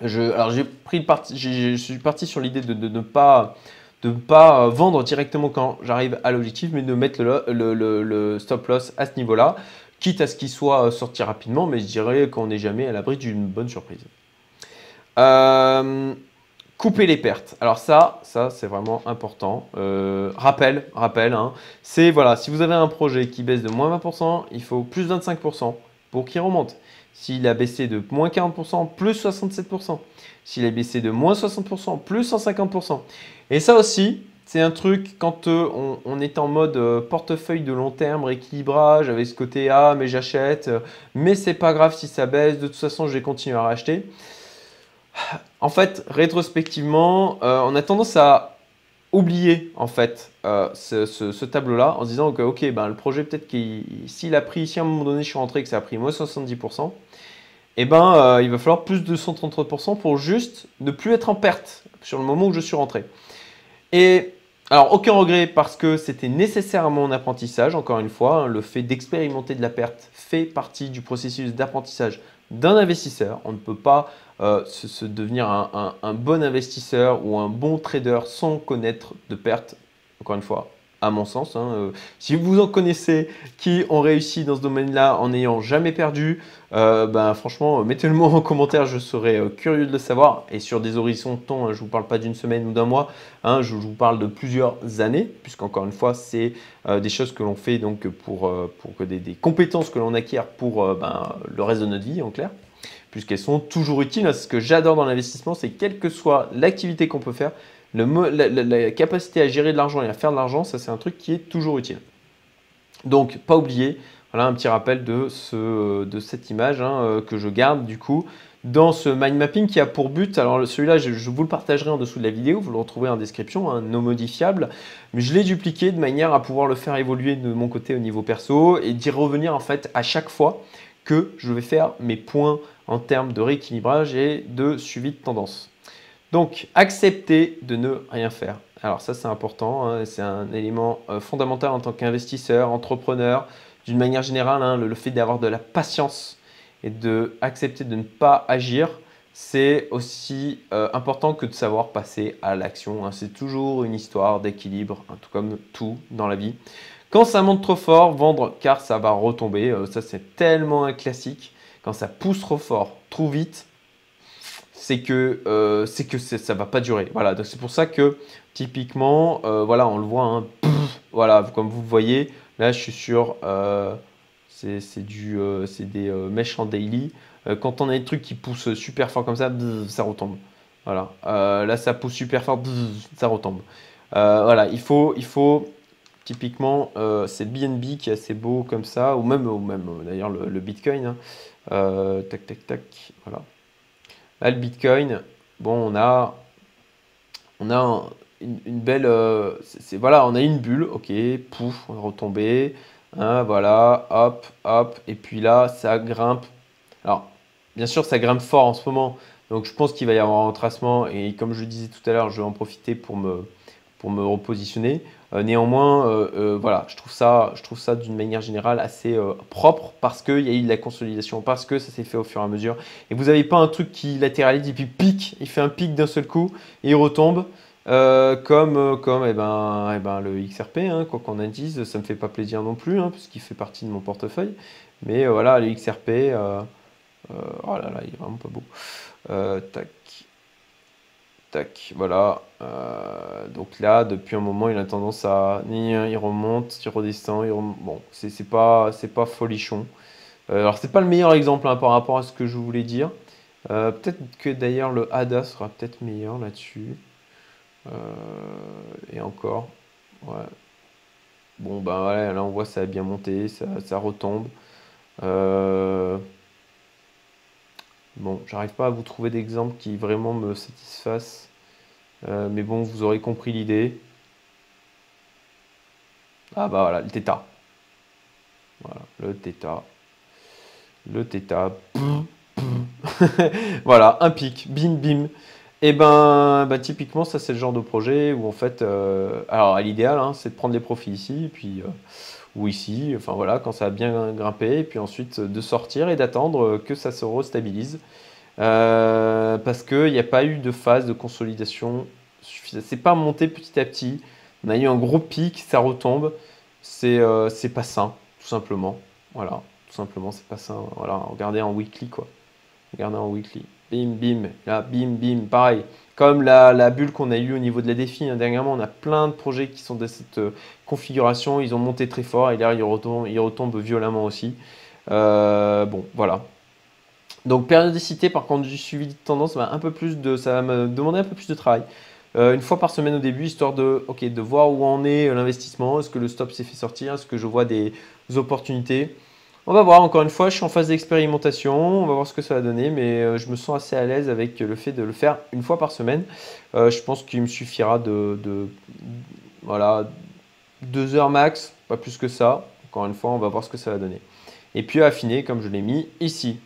alors j'ai pris parti, je suis parti sur l'idée de, ne pas de pas vendre directement quand j'arrive à l'objectif, mais de mettre le, stop loss à ce niveau-là, quitte à ce qu'il soit sorti rapidement, mais je dirais qu'on n'est jamais à l'abri d'une bonne surprise. Euh, couper les pertes. Alors ça, ça c'est vraiment important. Euh, rappel, rappel, hein. c'est voilà, si vous avez un projet qui baisse de moins 20%, il faut plus 25% pour qu'il remonte. S'il a baissé de moins 40%, plus 67%. S'il a baissé de moins 60%, plus 150%. Et ça aussi, c'est un truc quand euh, on, est en mode euh, portefeuille de long terme, rééquilibrage, avec ce côté ah mais j'achète, mais c'est pas grave si ça baisse, de toute façon je vais continuer à racheter. En fait, rétrospectivement, euh, on a tendance à oublier en fait euh, ce, tableau-là en se disant que ok, ben, le projet peut-être qu'il s'il a pris, si à un moment donné je suis rentré que ça a pris moins 70%, eh ben, euh, il va falloir plus de 133% pour juste ne plus être en perte sur le moment où je suis rentré. Et alors, aucun regret parce que c'était nécessaire à mon apprentissage, encore une fois, hein, le fait d'expérimenter de la perte fait partie du processus d'apprentissage d'un investisseur. On ne peut pas euh, se, devenir un, bon investisseur ou un bon trader sans connaître de pertes, encore une fois, à mon sens. Hein, euh, si vous en connaissez qui ont réussi dans ce domaine-là en n'ayant jamais perdu, euh, ben, franchement, mettez-le moi en commentaire, je serais curieux de le savoir. Et sur des horizons de temps, hein, je ne vous parle pas d'une semaine ou d'un mois, hein, je, vous parle de plusieurs années, puisqu'encore une fois, c'est des choses que l'on fait donc pour, pour que des, compétences que l'on acquiert pour ben, le reste de notre vie, en clair puisqu'elles sont toujours utiles. Ce que j'adore dans l'investissement, c'est quelle que soit l'activité qu'on peut faire, la, capacité à gérer de l'argent et à faire de l'argent, ça c'est un truc qui est toujours utile. Donc, pas oublier, voilà un petit rappel de, ce, de cette image hein, euh, que je garde du coup dans ce mind mapping qui a pour but, alors celui-là je, vous le partagerai en dessous de la vidéo, vous le retrouverez en description, hein, non modifiable, mais je l'ai dupliqué de manière à pouvoir le faire évoluer de mon côté au niveau perso et d'y revenir en fait à chaque fois que je vais faire mes points en termes de rééquilibrage et de suivi de tendance. Donc, accepter de ne rien faire. Alors ça, c'est important, hein, c'est un élément euh, fondamental en tant qu'investisseur, entrepreneur, d'une manière générale, hein, le, fait d'avoir de la patience et de de ne pas agir, c'est aussi euh, important que de savoir passer à l'action. Hein. C'est toujours une histoire d'équilibre, tout comme tout dans la vie. Quand ça monte trop fort, vendre car ça va retomber. Euh, ça, c'est tellement un classique quand ça pousse trop fort, trop vite, c'est que, euh, c'est que ça va pas durer. Voilà, donc c'est pour ça que typiquement, euh, voilà, on le voit, hein, voilà, comme vous voyez, là je suis sur, euh, c'est du, c'est des mèches en daily. quand on a des trucs qui poussent super fort comme ça, ça retombe. Voilà, là ça pousse super fort, ça retombe. voilà, il faut, il faut typiquement, c'est BNB qui est assez beau comme ça, ou même, ou même d'ailleurs le, Bitcoin. Hein. Euh, tac, tac, tac. Voilà. Là, le Bitcoin, bon, on a, on a une, belle. Euh, c'est, voilà, on a une bulle, ok, pouf, on. Hein, voilà, hop, hop. Et puis là, ça grimpe. Alors, bien sûr, ça grimpe fort en ce moment. Donc, je pense qu'il va y avoir un retracement. Et comme je disais tout à l'heure, je vais en profiter pour me repositionner. Euh, néanmoins, euh, euh, voilà, je trouve ça, je trouve ça d'une manière générale assez propre parce qu'il y a eu de la consolidation, parce que ça s'est fait au fur et à mesure. Et vous n'avez pas un truc qui latéralise et puis pique, il fait un pic d'un seul coup et il retombe. comme eh ben, eh ben, le XRP, hein, quoi qu'on en dise, ça me fait pas plaisir non plus, hein, puisqu'il fait partie de mon portefeuille. Mais voilà, le XRP, oh là là, il est vraiment pas beau. tac voilà. Euh, donc là, depuis un moment, il a tendance à. Il remonte, il redescend, il Bon, c'est pas, pas folichon. Euh, alors, c'est pas le meilleur exemple hein, par rapport à ce que je voulais dire. Euh, peut-être que d'ailleurs le ADA sera peut-être meilleur là-dessus. et encore. Ouais. Bon, ben voilà, là on voit ça a bien monté, ça retombe. Bon, j'arrive pas à vous trouver d'exemples qui vraiment me satisfassent. Euh, mais bon, vous aurez compris l'idée. Ah bah voilà, le θ. Voilà, le θ. Le θ. voilà, un pic, bim bim. Et ben, bah, typiquement, ça c'est le genre de projet où en fait, euh, alors à l'idéal, hein, c'est de prendre des profits ici, puis euh, ou ici, enfin voilà, quand ça a bien grimpé, et puis ensuite de sortir et d'attendre que ça se restabilise, euh, parce qu'il n'y a pas eu de phase de consolidation suffisante. C'est pas monté petit à petit. On a eu un gros pic, ça retombe. C'est c'est pas sain, tout simplement. Voilà, tout simplement, c'est pas sain. Voilà, regardez en weekly quoi. Regardez en weekly bim, bim, là, bim, bim, pareil. Comme la, bulle qu'on a eue au niveau de la défi, hein, dernièrement, on a plein de projets qui sont de cette euh, configuration, ils ont monté très fort et là, ils retombent, ils retombent violemment aussi. Euh, bon, voilà. Donc, périodicité, par contre, du suivi de tendance, va un peu plus de, ça va me demander un peu plus de travail. Euh, une fois par semaine au début, histoire de, de voir où en est l'investissement, est-ce que le stop s'est fait sortir, est-ce que je vois des opportunités? On va voir, encore une fois, je suis en phase d'expérimentation, on va voir ce que ça va donner, mais euh, je me sens assez à l'aise avec le fait de le faire une fois par semaine. Euh, je pense qu'il me suffira de, voilà, deux heures max, pas plus que ça. Encore une fois, on va voir ce que ça va donner. Et puis affiner, comme je l'ai mis ici.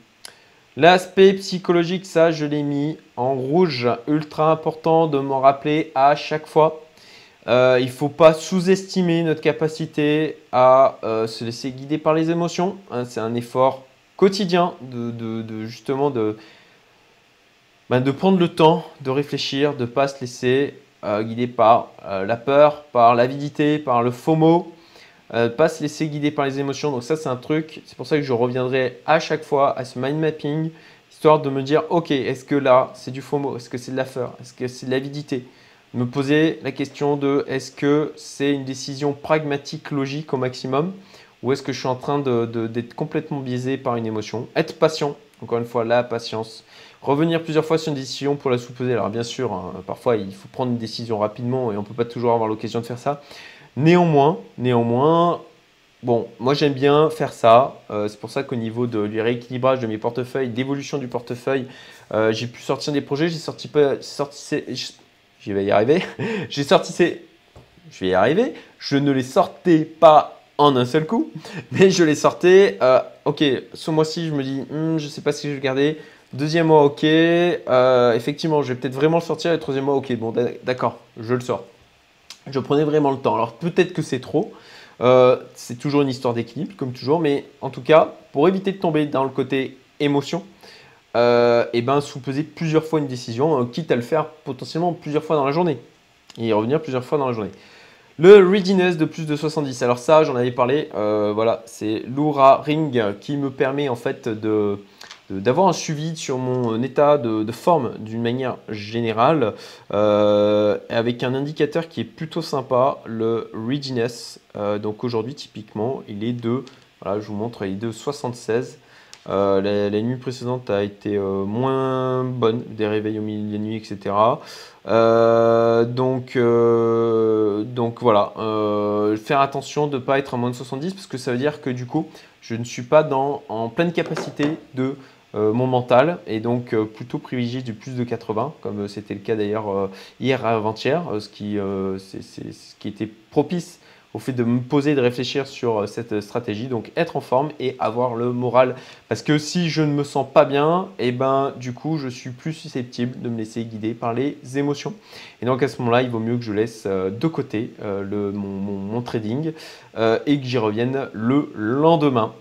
L'aspect psychologique, ça, je l'ai mis en rouge, ultra important de m'en rappeler à chaque fois. Euh, il ne faut pas sous-estimer notre capacité à euh, se laisser guider par les émotions. Hein, c'est un effort quotidien de, justement ben, de prendre le temps de réfléchir, de ne pas se laisser euh, guider par la peur, par l'avidité, par le FOMO, ne pas se laisser guider par les émotions. Donc ça c'est un truc, c'est pour ça que je reviendrai à chaque fois à ce mind mapping, histoire de me dire ok, est-ce que là c'est du FOMO, est-ce que c'est de la peur, est-ce que c'est de l'avidité? Me poser la question de est-ce que c'est une décision pragmatique, logique au maximum, ou est-ce que je suis en train d'être complètement biaisé par une émotion Être patient, encore une fois, la patience. Revenir plusieurs fois sur une décision pour la sous-peser. Alors bien sûr, hein, parfois il faut prendre une décision rapidement et on ne peut pas toujours avoir l'occasion de faire ça. Néanmoins, néanmoins, bon, moi j'aime bien faire ça. Euh, c'est pour ça qu'au niveau de, du rééquilibrage de mes portefeuilles, d'évolution du portefeuille, euh, j'ai pu sortir des projets. J'ai sorti, sorti, je vais y arriver. J'ai sorti ces. Je vais y arriver. Je ne les sortais pas en un seul coup, mais je les sortais. Euh, ok, ce mois-ci, je me dis, hmm, je ne sais pas si je vais garder. Deuxième mois, ok. Euh, effectivement, je vais peut-être vraiment le sortir. Et troisième mois, ok, bon, d'accord, je le sors. Je prenais vraiment le temps. Alors peut-être que c'est trop. Euh, c'est toujours une histoire d'équilibre, comme toujours. Mais en tout cas, pour éviter de tomber dans le côté émotion, euh, et ben sous-peser plusieurs fois une décision, euh, quitte à le faire potentiellement plusieurs fois dans la journée. Et y revenir plusieurs fois dans la journée. Le readiness de plus de 70. Alors ça, j'en avais parlé. Euh, voilà, c'est l'Oura Ring qui me permet en fait d'avoir un suivi sur mon état de, forme d'une manière générale avec un indicateur qui est plutôt sympa, le readiness. donc aujourd'hui typiquement il est de, voilà je vous montre, il est de 76 euh, la, nuit précédente a été euh, moins bonne, des réveils au milieu de la nuit, etc. Euh, donc, donc voilà, faire attention de ne pas être à moins de 70 parce que ça veut dire que du coup, je ne suis pas dans, en pleine capacité de mon mental et donc plutôt privilégier du plus de 80 comme c'était le cas d'ailleurs hier avant-hier, ce, qui, ce qui était propice au fait de me poser, de réfléchir sur euh, cette stratégie. Donc être en forme et avoir le moral. Parce que si je ne me sens pas bien, et eh ben du coup je suis plus susceptible de me laisser guider par les émotions. Et donc à ce moment-là, il vaut mieux que je laisse euh, de côté euh, mon, trading et que j'y revienne le lendemain.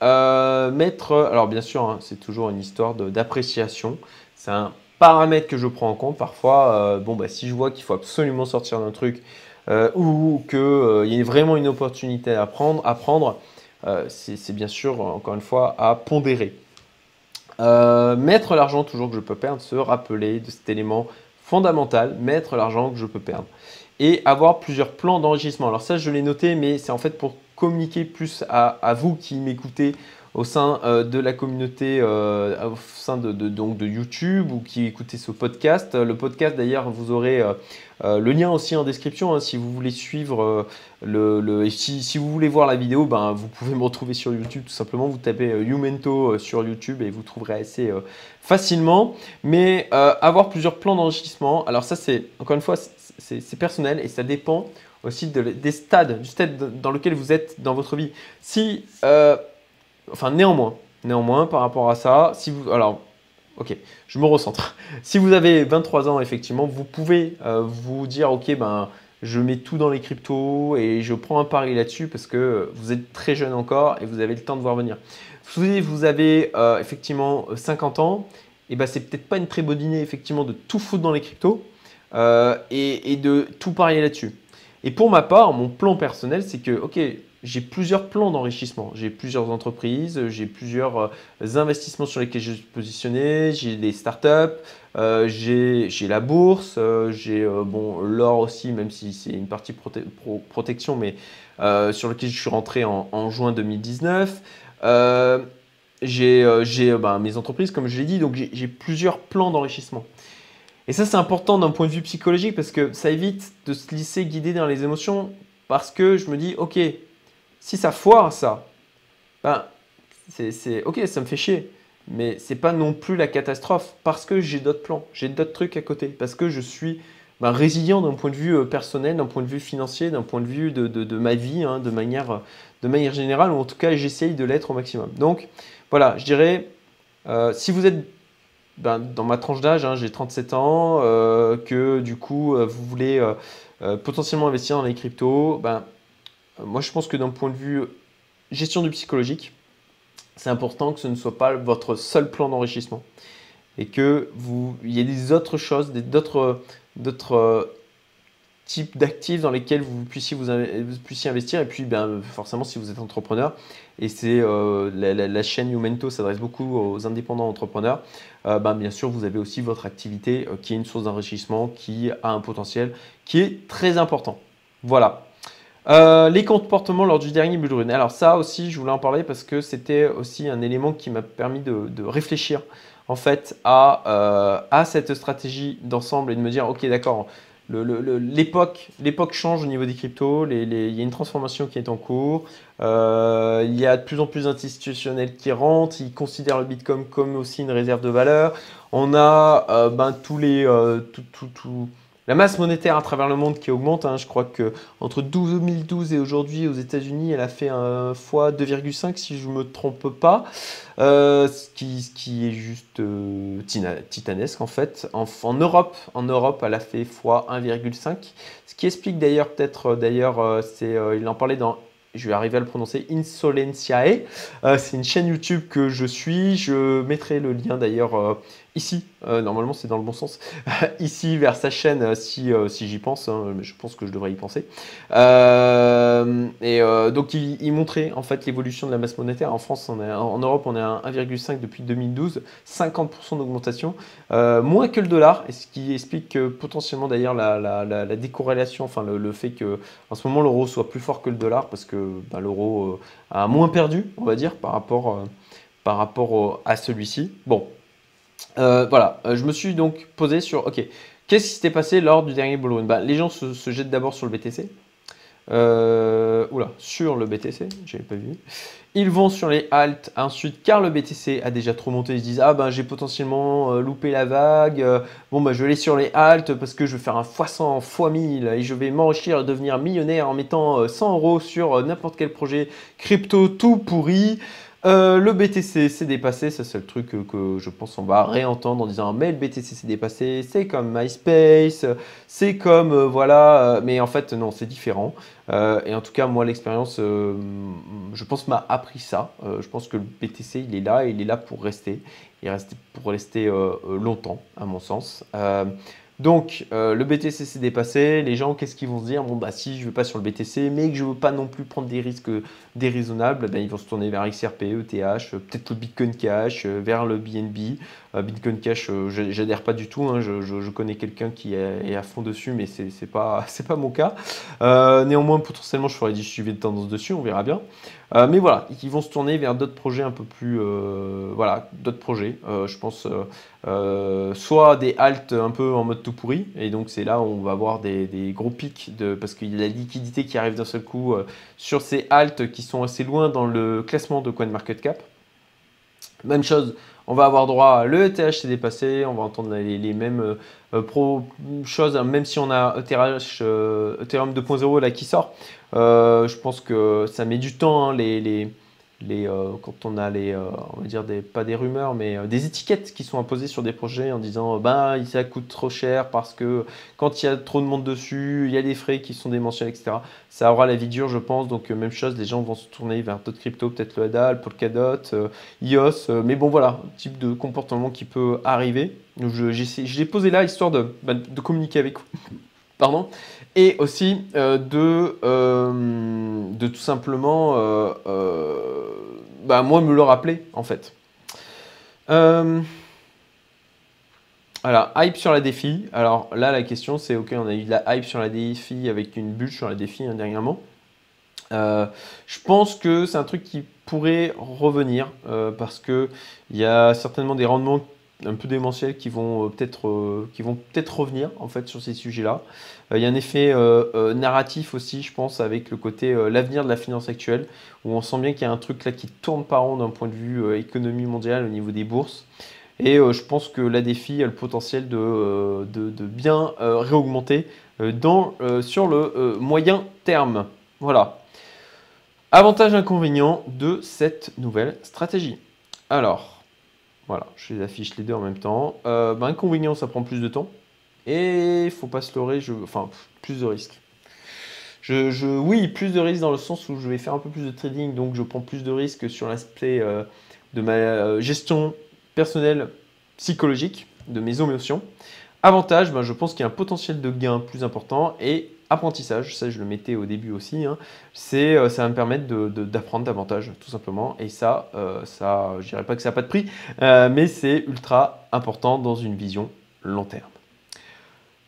alors bien sûr, hein, c'est toujours une histoire d'appréciation. C'est un paramètre que je prends en compte. Parfois, bon, bah, si je vois qu'il faut absolument sortir d'un truc, euh, ou qu'il euh, y ait vraiment une opportunité à prendre, euh, c'est bien sûr, encore une fois, à pondérer. mettre l'argent toujours que je peux perdre, se rappeler de cet élément fondamental, mettre l'argent que je peux perdre. Et avoir plusieurs plans d'enrichissement. Alors ça, je l'ai noté, mais c'est en fait pour communiquer plus à vous qui m'écoutez au sein euh, de la communauté, euh, au sein de, donc de YouTube ou qui écoutez ce podcast. Le podcast d'ailleurs, vous aurez euh, le lien aussi en description hein, si vous voulez suivre le, si, si, vous voulez voir la vidéo, ben, vous pouvez me retrouver sur YouTube tout simplement. Vous tapez Youmento sur YouTube et vous trouverez assez facilement. Mais avoir plusieurs plans d'enrichissement, alors ça c'est encore une fois c'est personnel et ça dépend aussi de, des stades, du stade dans lequel vous êtes dans votre vie. Si Enfin, néanmoins, néanmoins, par rapport à ça, si vous, alors, Ok, je me recentre. Si vous avez 23 ans, effectivement, vous pouvez euh, vous dire, ok, ben, je mets tout dans les cryptos et je prends un pari là-dessus parce que vous êtes très jeune encore et vous avez le temps de voir venir. Si vous avez euh, effectivement 50 ans, et eh ben, c'est peut-être pas une très bonne idée effectivement de tout foutre dans les cryptos euh, et, de tout parier là-dessus. Et pour ma part, mon plan personnel, c'est que, ok, j'ai plusieurs plans d'enrichissement. J'ai plusieurs entreprises, j'ai plusieurs euh, investissements sur lesquels je suis positionné, j'ai des startups, euh, j'ai la bourse, euh, j'ai bon, l'or aussi, même si c'est une partie protection, mais sur lequel je suis rentré en, juin 2019. j'ai ben, mes entreprises, comme je l'ai dit, donc j'ai plusieurs plans d'enrichissement. Et ça, c'est important d'un point de vue psychologique parce que ça évite de se laisser guider dans les émotions parce que je me dis, ok, si ça foire, ça, ben, c'est ok, ça me fait chier. Mais c'est pas non plus la catastrophe parce que j'ai d'autres plans, j'ai d'autres trucs à côté, parce que je suis ben, résilient d'un point de vue euh, personnel, d'un point de vue financier, d'un point de vue de, ma vie, hein, de, manière, générale, ou en tout cas j'essaye de l'être au maximum. Donc voilà, je dirais, euh, si vous êtes ben, dans ma tranche d'âge, hein, j'ai 37 ans, euh, que du coup vous voulez potentiellement investir dans les cryptos, ben, moi, je pense que d'un point de vue gestion du psychologique, c'est important que ce ne soit pas votre seul plan d'enrichissement et que vous, il y ait des autres choses, d'autres, d'autres euh, types d'actifs dans lesquels vous puissiez, vous, puissiez investir. Et puis, ben, forcément, si vous êtes entrepreneur, et c'est euh, la, chaîne Youmento s'adresse beaucoup aux indépendants entrepreneurs, ben, bien sûr, vous avez aussi votre activité qui est une source d'enrichissement, qui a un potentiel qui est très important. Voilà. Euh, les comportements lors du dernier Bull Run. Alors ça aussi, je voulais en parler parce que c'était aussi un élément qui m'a permis de, réfléchir en fait à, euh, à cette stratégie d'ensemble et de me dire, ok d'accord, l'époque change au niveau des cryptos, il y a une transformation qui est en cours, euh, il y a de plus en plus d'institutionnels qui rentrent, ils considèrent le Bitcoin comme aussi une réserve de valeur. On a ben, tous les... la masse monétaire à travers le monde qui augmente, hein, je crois que entre 2012 et aujourd'hui aux États-Unis, elle a fait un fois 2,5 si je ne me trompe pas, euh, ce, qui, est juste euh, titanesque en fait. En, Europe, elle a fait fois 1,5, ce qui explique d'ailleurs peut-être euh, d'ailleurs, c'est il en parlait dans je vais arriver à le prononcer, Insolentiae. c'est une chaîne YouTube que je suis. Je mettrai le lien d'ailleurs ici, euh, normalement c'est dans le bon sens, ici vers sa chaîne euh, si, euh, si j'y pense, hein, je pense que je devrais y penser. et donc il, montrait en fait l'évolution de la masse monétaire. En France, en Europe on est à 1,5 depuis 2012, 50% d'augmentation, moins que le dollar, et ce qui explique que potentiellement d'ailleurs la, la, décorrélation, enfin le, fait que en ce moment l'euro soit plus fort que le dollar, parce que ben, l'euro a moins perdu, on va dire, par rapport, par rapport à celui-ci. Bon, euh, voilà, euh, je me suis donc posé sur, ok, qu'est-ce qui s'était passé lors du dernier bull run bah, Les gens se, jettent d'abord sur le BTC. Euh, oula, sur le BTC, j'avais pas vu. Ils vont sur les halts ensuite, car le BTC a déjà trop monté. Ils se disent Ah ben j'ai potentiellement loupé la vague. bon ben je vais aller sur les halts parce que je vais faire un x100, x1000 et je vais m'enrichir et devenir millionnaire en mettant 100 euros sur n'importe quel projet crypto tout pourri. Euh, le BTC s'est dépassé, ça c'est le truc que, je pense on va réentendre en disant mais le BTC s'est dépassé, c'est comme MySpace, c'est comme euh, voilà, euh, mais en fait non c'est différent. et en tout cas moi l'expérience, je pense m'a appris ça. je pense que le BTC il est là, et il est là pour rester, il est pour rester longtemps à mon sens. Donc, euh, le BTC s'est dépassé. Les gens, qu'est-ce qu'ils vont se dire Bon, bah, si je ne vais pas sur le BTC, mais que je ne veux pas non plus prendre des risques déraisonnables, ben, ils vont se tourner vers XRP, ETH, peut-être le Bitcoin Cash, euh, vers le BNB. Euh, Bitcoin Cash, j'adhère pas du tout. Hein. Je, connais quelqu'un qui est, à fond dessus, mais ce n'est pas, pas mon cas. néanmoins, potentiellement, je ferai du suivi de tendance dessus, on verra bien. Euh, mais voilà, ils vont se tourner vers d'autres projets un peu plus, euh, voilà, d'autres projets. Euh, je pense soit des halts un peu en mode tout pourri, et donc c'est là où on va avoir des, gros pics de, parce qu'il y a la liquidité qui arrive d'un seul coup sur ces halts qui sont assez loin dans le classement de CoinMarketCap. Même chose, on va avoir droit à le ETH s'est dépassé, on va entendre les, mêmes choses, même si on a Ethereum 2.0 là qui sort. Euh, je pense que ça met du temps. Hein, les, euh, quand on a les, euh, on va dire des, pas des rumeurs, mais euh, des étiquettes qui sont imposées sur des projets en disant, ben, ça coûte trop cher parce que quand il y a trop de monde dessus, il y a des frais qui sont démentiels, etc. Ça aura la vie dure, je pense. Donc, même chose, les gens vont se tourner vers d'autres cryptos, peut-être le Hadal, Polkadot, IOS. mais bon, voilà, type de comportement qui peut arriver. Je, l'ai posé là histoire de, bah, de communiquer avec vous. Et aussi euh, de, euh, de tout simplement, euh, bah, moi, me le rappeler, en fait. voilà, hype sur la défi. Alors là, la question, c'est, ok, on a eu de la hype sur la défi avec une bulle sur la défi hein, dernièrement. je pense que c'est un truc qui pourrait revenir parce qu'il y a certainement des rendements un peu démentiels qui vont peut-être qui vont peut-être revenir en fait sur ces sujets-là. Euh, il y a un effet euh, euh, narratif aussi, je pense, avec le côté l'avenir de la finance actuelle, où on sent bien qu'il y a un truc là qui tourne pas rond d'un point de vue économie mondiale au niveau des bourses. Et je pense que la défi a le potentiel de, de, bien réaugmenter dans, sur le moyen terme. Voilà. Avantage inconvénient de cette nouvelle stratégie. Alors, voilà, je les affiche les deux en même temps. Ben, inconvénient, ça prend plus de temps. Et il faut pas se leurrer, enfin, plus de risques. Oui, plus de risques dans le sens où je vais faire un peu plus de trading, donc je prends plus de risques sur l'aspect euh, de ma euh, gestion personnelle psychologique, de mes émotions. Avantage, ben, je pense qu'il y a un potentiel de gain plus important et apprentissage, ça je le mettais au début aussi, hein, c'est euh, ça va me permettre d'apprendre davantage tout simplement et ça, ça je dirais pas que ça n'a pas de prix, mais c'est ultra important dans une vision long terme.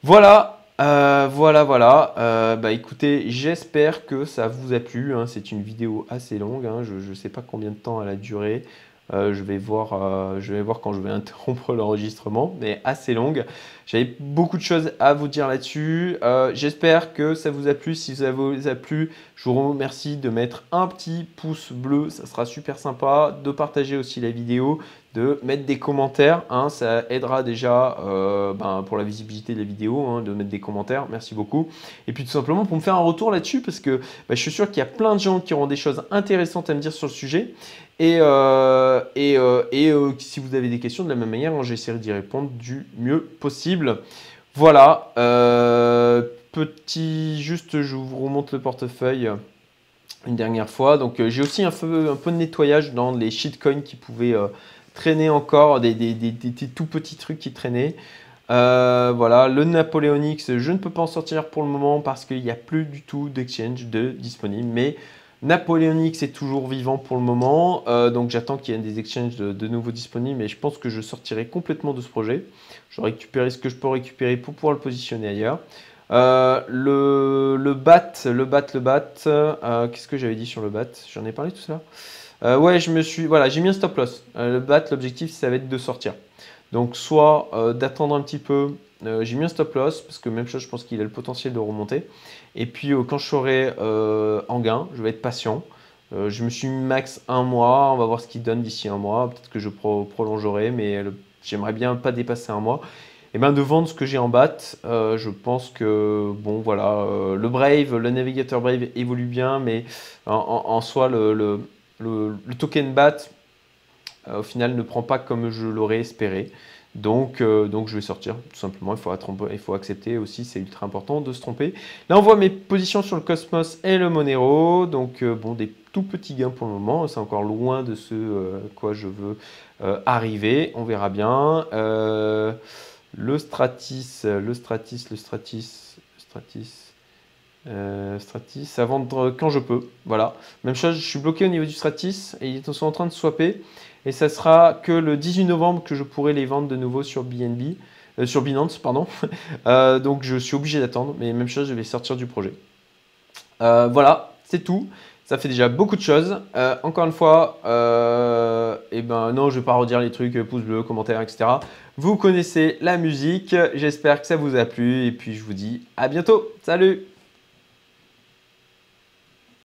Voilà, euh, voilà, voilà. Euh, bah écoutez, j'espère que ça vous a plu. Hein. C'est une vidéo assez longue. Hein. Je ne sais pas combien de temps elle a duré. Euh, je, vais voir, je vais voir quand je vais interrompre l'enregistrement, mais assez longue. J'avais beaucoup de choses à vous dire là-dessus. J'espère que ça vous a plu. Si ça vous a plu, je vous remercie de mettre un petit pouce bleu. Ça sera super sympa. De partager aussi la vidéo, de mettre des commentaires. Hein, ça aidera déjà euh, ben, pour la visibilité de la vidéo, hein, de mettre des commentaires. Merci beaucoup. Et puis tout simplement pour me faire un retour là-dessus, parce que ben, je suis sûr qu'il y a plein de gens qui auront des choses intéressantes à me dire sur le sujet. Et, euh, euh, et si vous avez des questions, de la même manière, hein, j'essaierai d'y répondre du mieux possible. Voilà. petit, juste, je vous remonte le portefeuille une dernière fois. Donc j'ai aussi un peu, de nettoyage dans les shitcoins qui pouvaient traîner encore, des, tout petits trucs qui traînaient. Euh, voilà, le Napoleonix, je ne peux pas en sortir pour le moment parce qu'il n'y a plus du tout d'exchange de disponible. Mais Napoleonix est toujours vivant pour le moment, euh, donc j'attends qu'il y ait des exchanges de, nouveaux disponibles. Mais je pense que je sortirai complètement de ce projet. Je récupérerai ce que je peux récupérer pour pouvoir le positionner ailleurs. Euh, le, BAT, le BAT, le BAT, qu'est-ce que j'avais dit sur le BAT? J'en ai parlé tout ça euh, ouais, je me suis. Voilà, j'ai mis un stop loss. Euh, le bat, l'objectif, ça va être de sortir. Donc, soit euh, d'attendre un petit peu. J'ai mis un stop loss parce que même chose, je pense qu'il a le potentiel de remonter. Et puis, quand je serai en gain, je vais être patient. je me suis mis max un mois. On va voir ce qu'il donne d'ici un mois. Peut-être que je prolongerai, mais j'aimerais bien pas dépasser un mois. Et bien de vendre ce que j'ai en bat, je pense que bon voilà, le Brave, le navigateur Brave évolue bien, mais en, soi le token BAT, euh, au final, ne prend pas comme je l'aurais espéré. Donc, euh, donc, je vais sortir, tout simplement. Il faut, accepter aussi, c'est ultra important de se tromper. Là, on voit mes positions sur le Cosmos et le Monero. Donc, euh, bon, des tout petits gains pour le moment. C'est encore loin de ce quoi je veux arriver. On verra bien. le Stratis, le Stratis, le Stratis, Stratis. Euh, Stratis à vendre quand je peux. Voilà. Même chose, je suis bloqué au niveau du Stratis et ils sont en train de swapper. Et ça sera que le 18 novembre que je pourrai les vendre de nouveau sur BNB, euh, sur Binance, pardon. Euh, donc je suis obligé d'attendre. Mais même chose, je vais sortir du projet. voilà, c'est tout. Ça fait déjà beaucoup de choses. encore une fois, et eh ben non, je vais pas redire les trucs, pouce bleu, commentaire, etc. Vous connaissez la musique. J'espère que ça vous a plu. Et puis je vous dis à bientôt. Salut